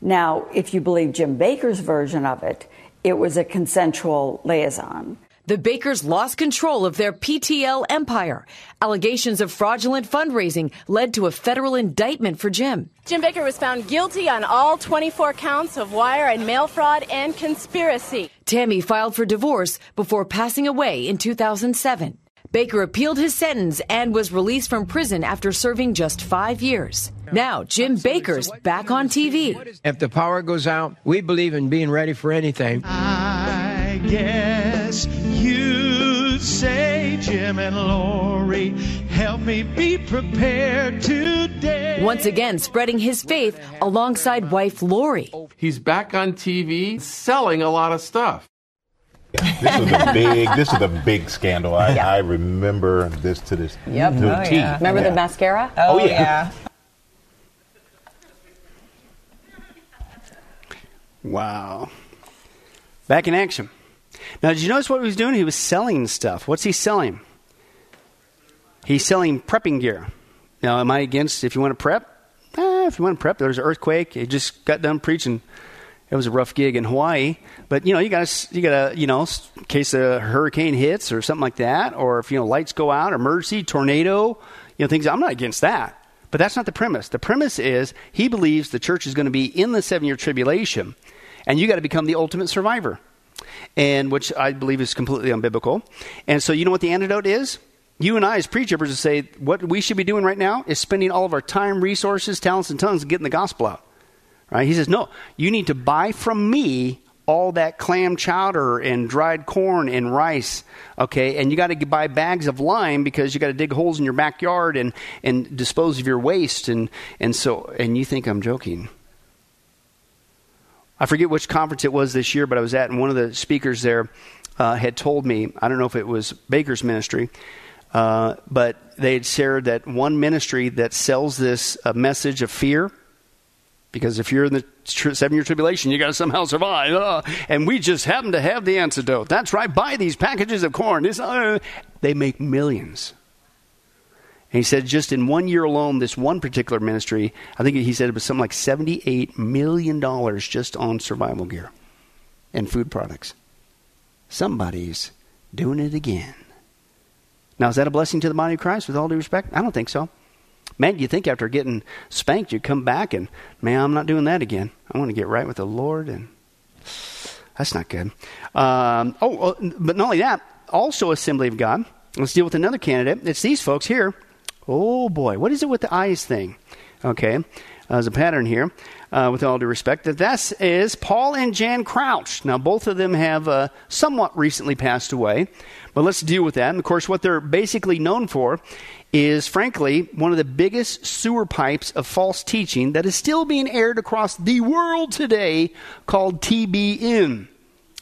Now, if you believe Jim Bakker's version of it, it was a consensual liaison. The Bakkers lost control of their PTL empire. Allegations of fraudulent fundraising led to a federal indictment for Jim. Jim Bakker was found guilty on all 24 counts of wire and mail fraud and conspiracy. Tammy filed for divorce before passing away in 2007. Bakker appealed his sentence and was released from prison after serving just five years. Now, Jim Bakker's back on TV. If the power goes out, we believe in being ready for anything. I guess you'd say, Jim and Lori, help me be prepared today. Once again, spreading his faith alongside wife Lori. He's back on TV selling a lot of stuff. This was a big. this is a big scandal. I, Yeah. I remember this to this Yep. to a oh, T. Remember Yeah. the mascara? Oh, oh yeah. Wow. Back in action. Now, did you notice what he was doing? He was selling stuff. What's he selling? He's selling prepping gear. Now, am I against if you want to prep? Eh, if you want to prep, there's an earthquake. He just got done preaching It was a rough gig in Hawaii, but you know, you got you got to, you know, in case a hurricane hits or something like that, or if you know lights go out, emergency, tornado, you know, things. I'm not against that, but that's not the premise. The premise is he believes the church is going to be in the seven year tribulation, and you got to become the ultimate survivor, and which I believe is completely unbiblical. And so, you know what the antidote is? You and I, as preachers, say what we should be doing right now is spending all of our time, resources, talents, and tongues getting the gospel out. Right? He says, no, you need to buy from me all that clam chowder and dried corn and rice, okay? And you got to buy bags of lime because you got to dig holes in your backyard and, and dispose of your waste. And, and so, and you think I'm joking. I forget which conference it was this year, but I was at, and one of the speakers there uh, had told me, I don't know if it was Bakker's ministry, uh, but they had shared that one ministry that sells this uh, message of fear – because if you're in the seven year tribulation, you got to somehow survive. Uh, and we just happen to have the antidote. That's right. Buy these packages of corn. Uh, they make millions. And he said just in one year alone, this one particular ministry, I think he said it was something like $78 million just on survival gear and food products. Somebody's doing it again. Now, is that a blessing to the body of Christ with all due respect? I don't think so. Man, you think after getting spanked, you come back and, man, I'm not doing that again. I want to get right with the Lord, and that's not good. Um, oh, but not only that, also Assembly of God. Let's deal with another candidate. It's these folks here. Oh boy, what is it with the eyes thing? Okay, uh, there's a pattern here. Uh, with all due respect, that this is Paul and Jan Crouch. Now, both of them have uh, somewhat recently passed away, but let's deal with that. And of course, what they're basically known for is frankly one of the biggest sewer pipes of false teaching that is still being aired across the world today called TBN.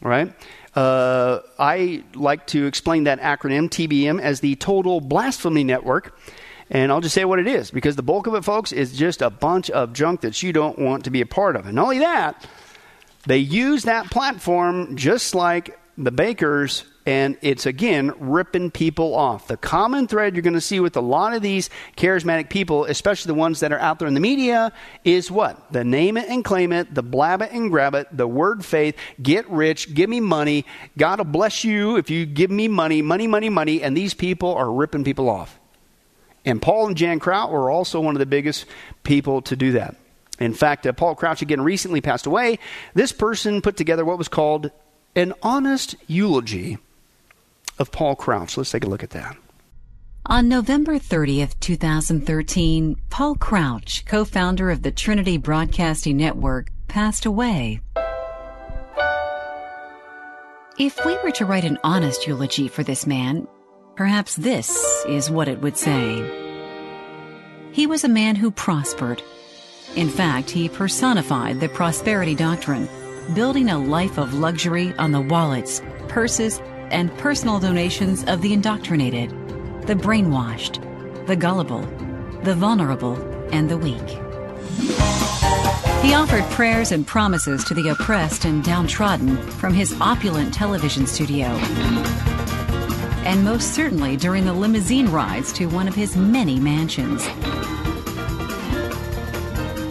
Right? Uh, I like to explain that acronym, TBN as the Total Blasphemy Network. And I'll just say what it is, because the bulk of it, folks, is just a bunch of junk that you don't want to be a part of. And not only that, they use that platform just like the Bakkers and it's again ripping people off. The common thread you're going to see with a lot of these charismatic people, especially the ones that are out there in the media, is what? The name it and claim it, the blab it and grab it, the word faith, get rich, give me money, God will bless you if you give me money, money, money, money, and these people are ripping people off. And Paul and Jan Crouch were also one of the biggest people to do that. In fact, uh, Paul Crouch again recently passed away. This person put together what was called an honest eulogy of Paul Crouch. Let's take a look at that. On November 30th, 2013, Paul Crouch, co-founder of the Trinity Broadcasting Network, passed away. If we were to write an honest eulogy for this man, perhaps this is what it would say. He was a man who prospered. In fact, he personified the prosperity doctrine, building a life of luxury on the wallets, purses, and personal donations of the indoctrinated, the brainwashed, the gullible, the vulnerable, and the weak. He offered prayers and promises to the oppressed and downtrodden from his opulent television studio. And most certainly during the limousine rides to one of his many mansions.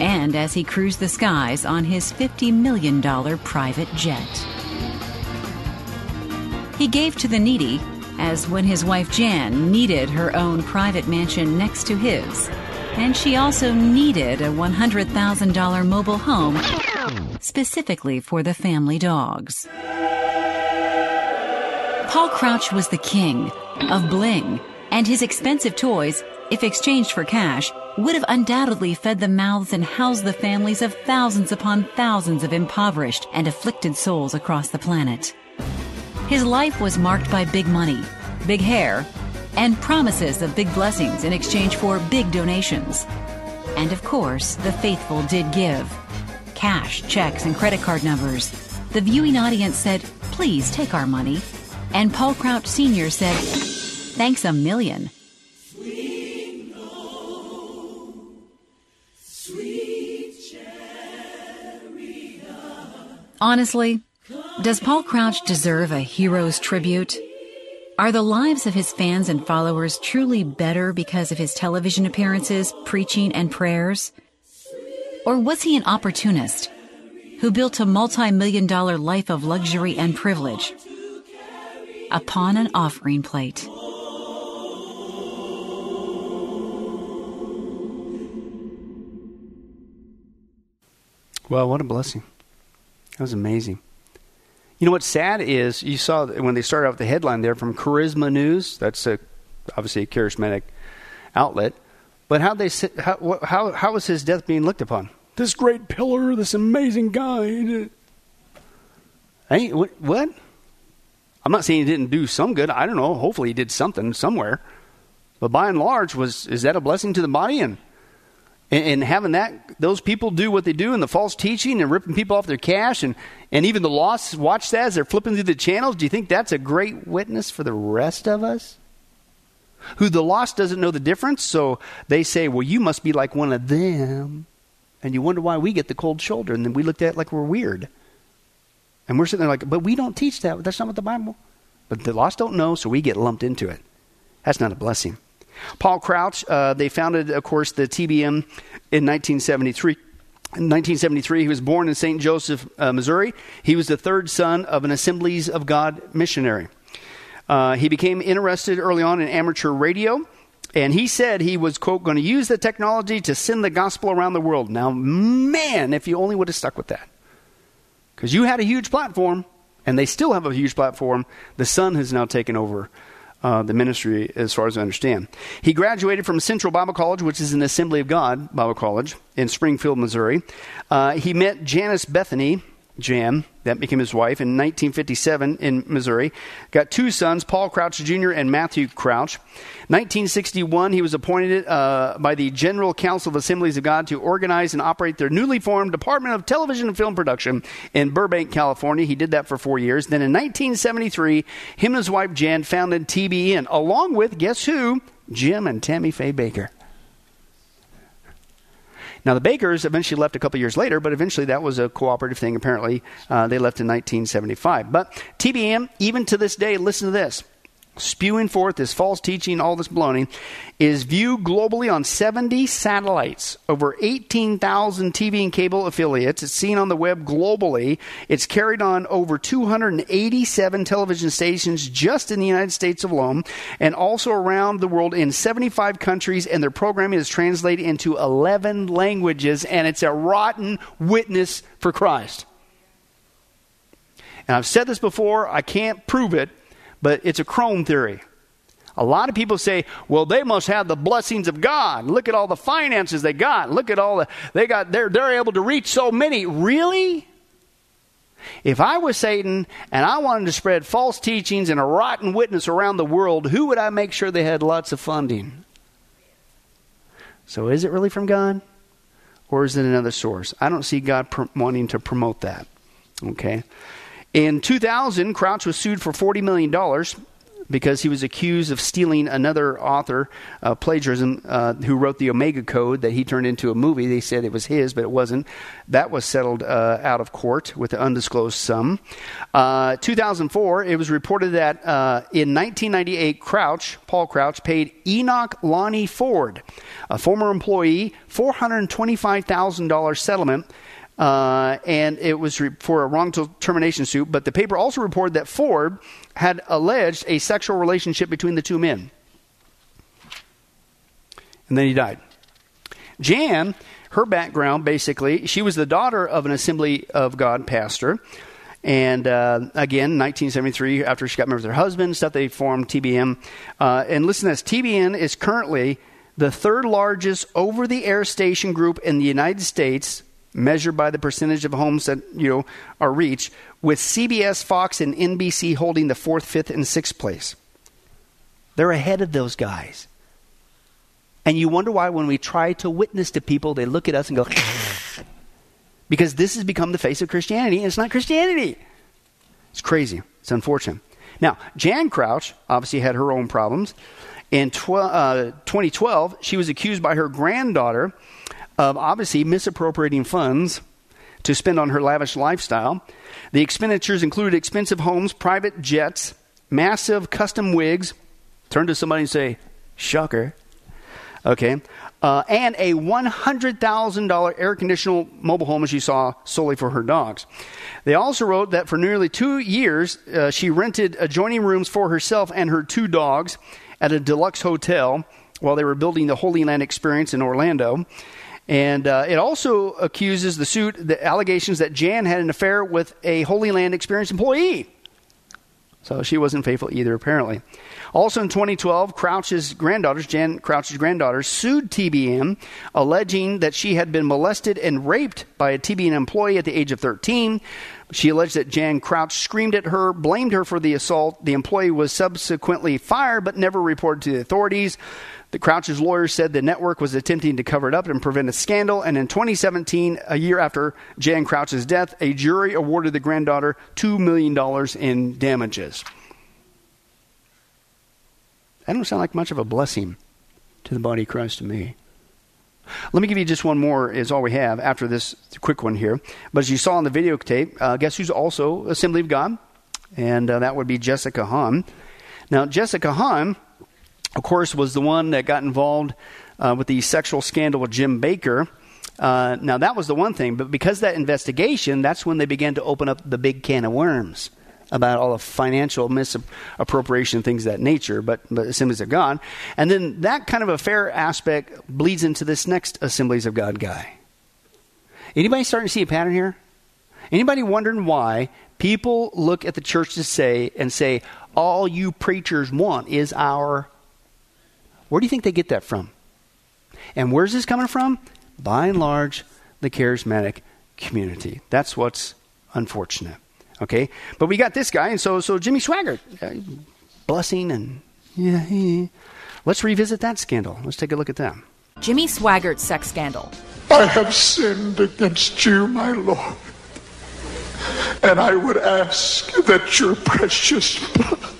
And as he cruised the skies on his $50 million private jet. He gave to the needy, as when his wife Jan needed her own private mansion next to his. And she also needed a $100,000 mobile home specifically for the family dogs. Paul Crouch was the king of bling, and his expensive toys, if exchanged for cash, would have undoubtedly fed the mouths and housed the families of thousands upon thousands of impoverished and afflicted souls across the planet. His life was marked by big money, big hair, and promises of big blessings in exchange for big donations. And of course, the faithful did give cash, checks, and credit card numbers. The viewing audience said, Please take our money. And Paul Crouch Sr. said, Thanks a million. Honestly, does Paul Crouch deserve a hero's tribute? Are the lives of his fans and followers truly better because of his television appearances, preaching, and prayers? Or was he an opportunist who built a multi million dollar life of luxury and privilege upon an offering plate. Well, what a blessing. That was amazing. You know what's sad is you saw when they started out with the headline there from Charisma News. That's a, obviously a charismatic outlet. But how they how how how was his death being looked upon? This great pillar, this amazing guy. Hey, what? what? I'm not saying he didn't do some good. I don't know. Hopefully, he did something somewhere. But by and large, was is that a blessing to the body? And and, and having that those people do what they do and the false teaching and ripping people off their cash and and even the lost watch that as they're flipping through the channels. Do you think that's a great witness for the rest of us? Who the lost doesn't know the difference, so they say, "Well, you must be like one of them," and you wonder why we get the cold shoulder, and then we look at it like we're weird. And we're sitting there like, but we don't teach that. That's not what the Bible. But the lost don't know, so we get lumped into it. That's not a blessing. Paul Crouch, uh, they founded, of course, the TBN in 1973. In 1973, he was born in St. Joseph, uh, Missouri. He was the third son of an Assemblies of God missionary. Uh, he became interested early on in amateur radio, and he said he was, quote, going to use the technology to send the gospel around the world. Now, man, if you only would have stuck with that. Because you had a huge platform, and they still have a huge platform. The son has now taken over uh, the ministry, as far as I understand. He graduated from Central Bible College, which is an Assembly of God Bible College in Springfield, Missouri. Uh, he met Janice Bethany, Jan, that became his wife, in 1957 in Missouri. Got two sons, Paul Crouch Jr. and Matthew Crouch. 1961, he was appointed uh, by the General Council of Assemblies of God to organize and operate their newly formed Department of Television and Film Production in Burbank, California. He did that for four years. Then in 1973, him and his wife Jan founded TBN, along with, guess who? Jim and Tammy Faye Bakker. Now, the Bakkers eventually left a couple years later, but eventually that was a cooperative thing. Apparently, uh, they left in 1975. But TBN, even to this day, listen to this spewing forth this false teaching, all this baloney, is viewed globally on 70 satellites, over 18,000 TV and cable affiliates. It's seen on the web globally. It's carried on over 287 television stations just in the United States alone, and also around the world in 75 countries, and their programming is translated into 11 languages, and it's a rotten witness for Christ. And I've said this before, I can't prove it, but it's a crone theory. A lot of people say, well, they must have the blessings of God. Look at all the finances they got. Look at all the, they got, they're, they're able to reach so many. Really? If I was Satan and I wanted to spread false teachings and a rotten witness around the world, who would I make sure they had lots of funding? So is it really from God? Or is it another source? I don't see God pr- wanting to promote that. Okay? In 2000, Crouch was sued for $40 million because he was accused of stealing another author, uh, plagiarism, uh, who wrote the Omega Code that he turned into a movie. They said it was his, but it wasn't. That was settled uh, out of court with an undisclosed sum. Uh, 2004, it was reported that uh, in 1998, Crouch, Paul Crouch, paid Enoch Lonnie Ford, a former employee, $425,000 settlement uh, and it was re- for a wrongful termination suit. But the paper also reported that Ford had alleged a sexual relationship between the two men. And then he died. Jan, her background basically, she was the daughter of an Assembly of God pastor. And uh, again, 1973, after she got married with her husband, stuff they formed TBN. Uh, and listen to this TBN is currently the third largest over the air station group in the United States measured by the percentage of homes that you know are reached, with CBS, Fox, and NBC holding the fourth, fifth, and sixth place. They're ahead of those guys. And you wonder why, when we try to witness to people, they look at us and go, because this has become the face of Christianity, and it's not Christianity. It's crazy. It's unfortunate. Now, Jan Crouch obviously had her own problems. In tw- uh, 2012, she was accused by her granddaughter of obviously misappropriating funds to spend on her lavish lifestyle. The expenditures included expensive homes, private jets, massive custom wigs. Turn to somebody and say, shocker. Okay. Uh, and a $100,000 air conditioned mobile home, as you saw, solely for her dogs. They also wrote that for nearly two years, uh, she rented adjoining rooms for herself and her two dogs at a deluxe hotel while they were building the Holy Land experience in Orlando. And uh, it also accuses the suit, the allegations that Jan had an affair with a Holy Land experience employee. So she wasn't faithful either, apparently. Also in 2012, Crouch's granddaughters, Jan Crouch's granddaughters, sued TBN, alleging that she had been molested and raped by a TBN employee at the age of 13. She alleged that Jan Crouch screamed at her, blamed her for the assault. The employee was subsequently fired but never reported to the authorities. The Crouch's lawyer said the network was attempting to cover it up and prevent a scandal. And in 2017, a year after Jan Crouch's death, a jury awarded the granddaughter $2 million in damages. That don't sound like much of a blessing to the body of Christ to me. Let me give you just one more, is all we have after this quick one here. But as you saw in the videotape, uh, guess who's also Assembly of God? And uh, that would be Jessica Hahn. Now, Jessica Hahn, of course, was the one that got involved uh, with the sexual scandal with Jim Bakker. Uh, now, that was the one thing, but because that investigation, that's when they began to open up the big can of worms about all the financial misappropriation things of that nature, but, but Assemblies of God. And then that kind of affair aspect bleeds into this next Assemblies of God guy. Anybody starting to see a pattern here? Anybody wondering why people look at the church to say and say, all you preachers want is our. Where do you think they get that from? And where's this coming from? By and large, the charismatic community. That's what's unfortunate. Okay, but we got this guy, and so so Jimmy Swaggart, uh, blessing and yeah, he, let's revisit that scandal. Let's take a look at that. Jimmy Swaggart's sex scandal. I have sinned against you, my Lord, and I would ask that your precious blood.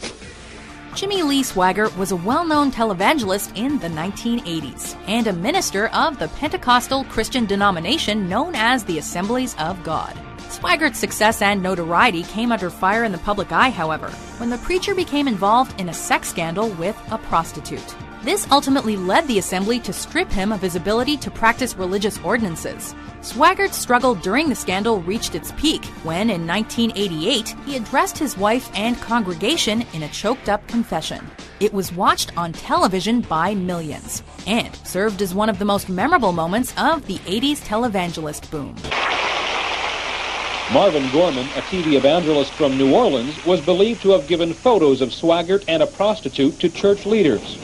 Jimmy Lee Swaggart was a well known televangelist in the 1980s and a minister of the Pentecostal Christian denomination known as the Assemblies of God. Swaggart's success and notoriety came under fire in the public eye, however, when the preacher became involved in a sex scandal with a prostitute. This ultimately led the assembly to strip him of his ability to practice religious ordinances. Swaggart's struggle during the scandal reached its peak when, in 1988, he addressed his wife and congregation in a choked up confession. It was watched on television by millions and served as one of the most memorable moments of the 80s televangelist boom. Marvin Gorman, a TV evangelist from New Orleans, was believed to have given photos of Swaggart and a prostitute to church leaders.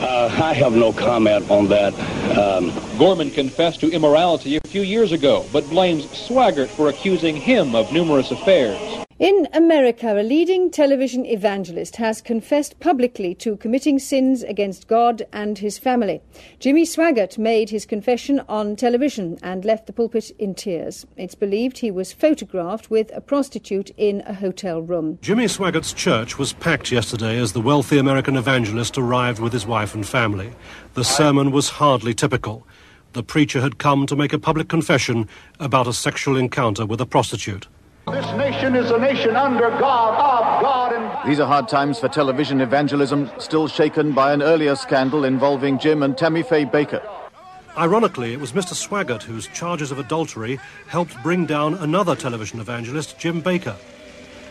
Uh, I have no comment on that. Um, Gorman confessed to immorality a few years ago, but blames Swaggart for accusing him of numerous affairs. In America, a leading television evangelist has confessed publicly to committing sins against God and his family. Jimmy Swaggart made his confession on television and left the pulpit in tears. It's believed he was photographed with a prostitute in a hotel room. Jimmy Swaggart's church was packed yesterday as the wealthy American evangelist arrived with his wife and family. The sermon was hardly typical. The preacher had come to make a public confession about a sexual encounter with a prostitute. This nation is a nation under God, of God, and These are hard times for television evangelism, still shaken by an earlier scandal involving Jim and Tammy Faye Bakker. Ironically, it was Mr. Swaggart whose charges of adultery helped bring down another television evangelist, Jim Bakker.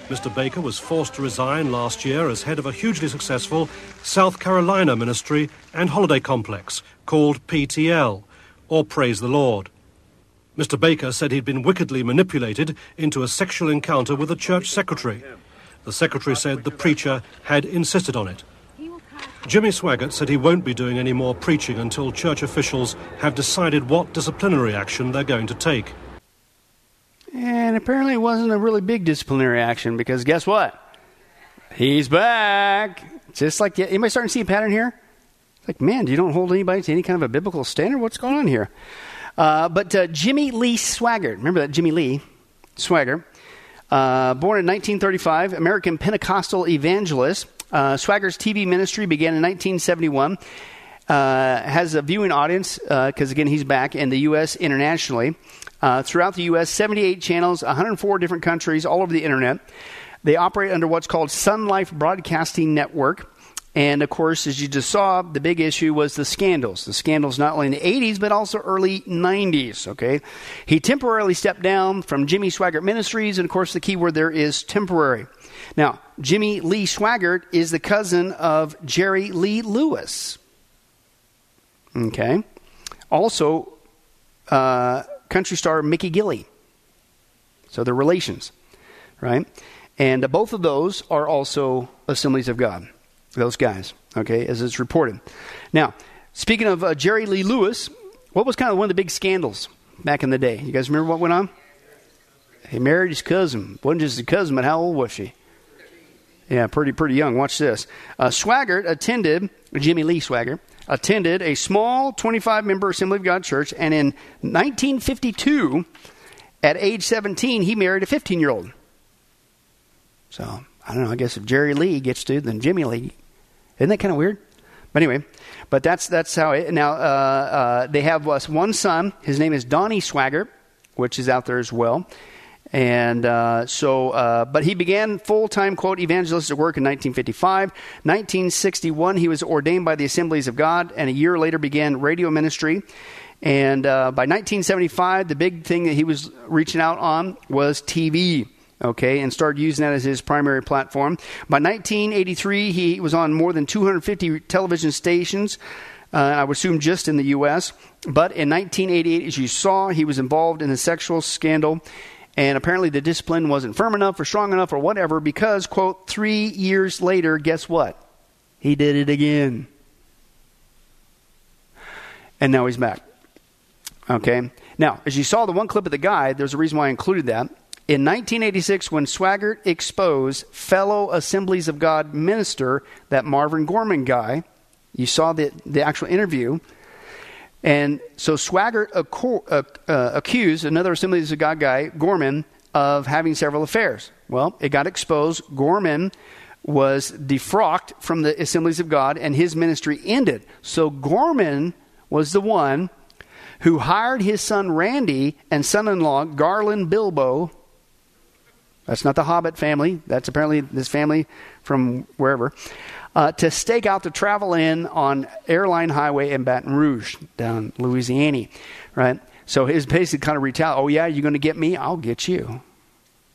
Mr. Bakker was forced to resign last year as head of a hugely successful South Carolina ministry and holiday complex called PTL, or Praise the Lord. Mr. Bakker said he'd been wickedly manipulated into a sexual encounter with a church secretary. The secretary said the preacher had insisted on it. Jimmy Swaggart said he won't be doing any more preaching until church officials have decided what disciplinary action they're going to take. And apparently it wasn't a really big disciplinary action because guess what? He's back. Just like, the, anybody starting to see a pattern here? Like, man, do you don't hold anybody to any kind of a biblical standard? What's going on here? Uh, but uh, Jimmy Lee Swaggart, remember that Jimmy Lee Swaggart, uh, born in 1935, American Pentecostal evangelist. Uh, Swaggart's TV ministry began in 1971. Uh, has a viewing audience because again he's back in the U.S. internationally. throughout the U.S., 78 channels, 104 different countries, all over the internet. They operate under what's called SonLife Broadcasting Network. And of course, as you just saw, the big issue was the scandals. The scandals not only in the 80s, but also early 90s. Okay. He temporarily stepped down from Jimmy Swaggart Ministries. And of course, the key word there is temporary. Now, Jimmy Lee Swaggart is the cousin of Jerry Lee Lewis. Okay. Also, uh, country star Mickey Gilley. So they're relations, right? And uh, both of those are also assemblies of God those guys, okay, as it's reported. Now, speaking of uh, Jerry Lee Lewis, what was kind of one of the big scandals back in the day? You guys remember what went on? He married his cousin. Wasn't just his cousin, but how old was she? Yeah, pretty pretty young. Watch this. Uh, Swaggart attended Jimmy Lee Swaggart attended a small 25 member Assembly of God church, and in 1952, at age 17, he married a 15 year old. So I don't know. I guess if Jerry Lee gets to, then Jimmy Lee. Isn't that kind of weird? But anyway, but that's that's how it. Now uh, uh, they have uh, one son. His name is Donnie Swaggart, which is out there as well. And uh, so, uh, but he began full time, quote, evangelistic work in 1955. 1961, he was ordained by the Assemblies of God, and a year later began radio ministry. And uh, by 1975, the big thing that he was reaching out on was TV okay, and started using that as his primary platform. By 1983, he was on more than 250 television stations. Uh, I would assume just in the U.S. But in 1988, as you saw, he was involved in a sexual scandal, and apparently the discipline wasn't firm enough or strong enough or whatever because, quote, three years later, guess what? He did it again. And now he's back. Okay? Now, as you saw the one clip of the guy, there's a reason why I included that. In 1986, when Swaggart exposed fellow Assemblies of God minister, that Marvin Gorman guy, you saw the, the actual interview. And so Swaggart uh, uh, accused another Assemblies of God guy, Gorman, of having several affairs. Well, it got exposed. Gorman was defrocked from the Assemblies of God and his ministry ended. So Gorman was the one who hired his son Randy and son in law Garland Bilbo that's not the Hobbit family. That's apparently this family from wherever. Uh, to stake out the Travel Inn on Airline Highway in Baton Rouge, down Louisiana, right? So his basically kind of retaliate. Oh yeah, you're going to get me? I'll get you.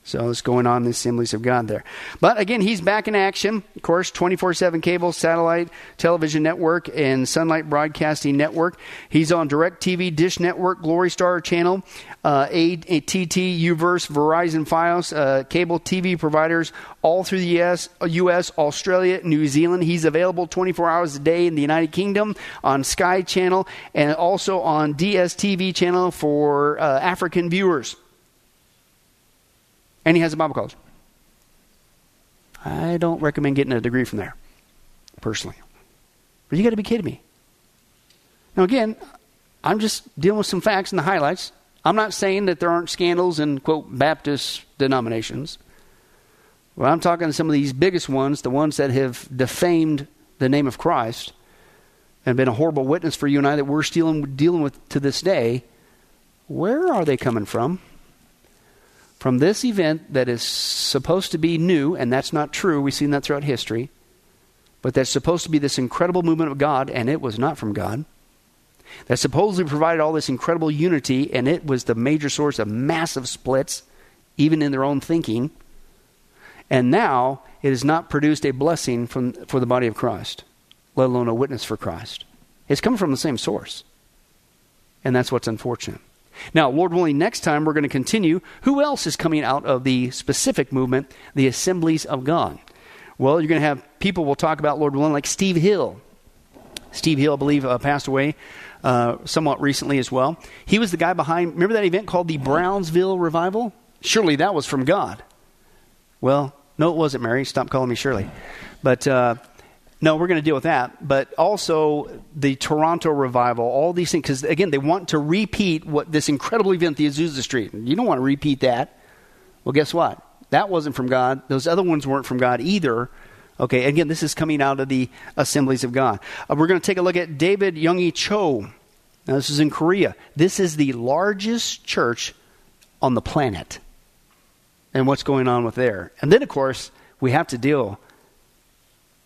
So it's going on in the Assemblies of God there. But again, he's back in action. Of course, 24 7 cable, satellite, television network, and SonLife Broadcasting Network. He's on Direct TV, Dish Network, Glory Star Channel, uh, ATT, Uverse, Verizon Fios, uh, cable TV providers all through the US, US, Australia, New Zealand. He's available 24 hours a day in the United Kingdom on Sky Channel and also on DSTV Channel for uh, African viewers and he has a Bible college. I don't recommend getting a degree from there, personally. But you got to be kidding me. Now, again, I'm just dealing with some facts and the highlights. I'm not saying that there aren't scandals in, quote, Baptist denominations. Well, I'm talking to some of these biggest ones, the ones that have defamed the name of Christ and been a horrible witness for you and I that we're still dealing with to this day. Where are they coming from? From this event that is supposed to be new, and that's not true. We've seen that throughout history. But that's supposed to be this incredible movement of God, and it was not from God. That supposedly provided all this incredible unity, and it was the major source of massive splits, even in their own thinking. And now it has not produced a blessing from, for the body of Christ, let alone a witness for Christ. It's come from the same source. And that's what's unfortunate. Now, Lord willing, next time we're going to continue. Who else is coming out of the specific movement, the assemblies of God? Well, you're going to have people we'll talk about, Lord willing, like Steve Hill. Steve Hill, I believe, uh, passed away uh, somewhat recently as well. He was the guy behind, remember that event called the Brownsville Revival? Surely that was from God. Well, no, it wasn't, Mary. Stop calling me Shirley. But uh, no, we're going to deal with that. But also the Toronto revival, all these things, because again, they want to repeat what this incredible event, the Azusa Street. You don't want to repeat that. Well, guess what? That wasn't from God. Those other ones weren't from God either. Okay, again, this is coming out of the assemblies of God. Uh, we're going to take a look at David Yonggi Cho. Now, this is in Korea. This is the largest church on the planet. And what's going on with there. And then, of course, we have to deal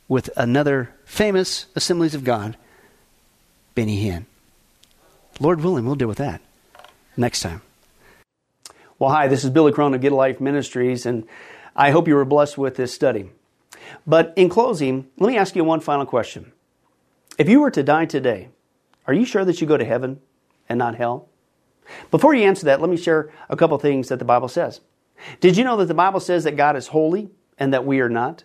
with another famous Assemblies of God, Benny Hinn. Lord willing, we'll deal with that next time. Well, hi, this is Billy Crone of Get Life Ministries, and I hope you were blessed with this study. But in closing, let me ask you one final question. If you were to die today, are you sure that you go to heaven and not hell? Before you answer that, let me share a couple things that the Bible says. Did you know that the Bible says that God is holy and that we are not?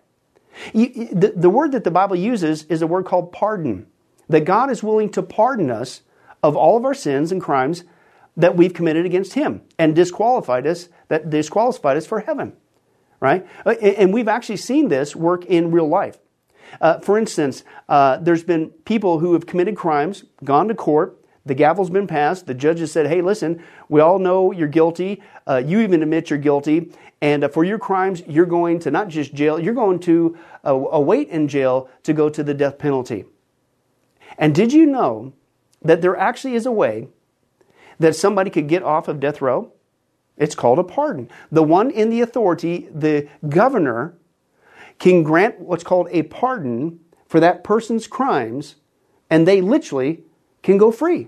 You, the, the word that the Bible uses is a word called pardon. That God is willing to pardon us of all of our sins and crimes that we've committed against him and disqualified us that disqualified us for heaven right and we've actually seen this work in real life uh, for instance uh, there's been people who have committed crimes gone to court the gavel's been passed the judge has said hey listen we all know you're guilty uh, you even admit you're guilty and uh, for your crimes you're going to not just jail you're going to uh, await in jail to go to the death penalty and did you know that there actually is a way that somebody could get off of death row? It's called a pardon. The one in the authority, the governor, can grant what's called a pardon for that person's crimes, and they literally can go free.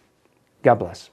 God bless.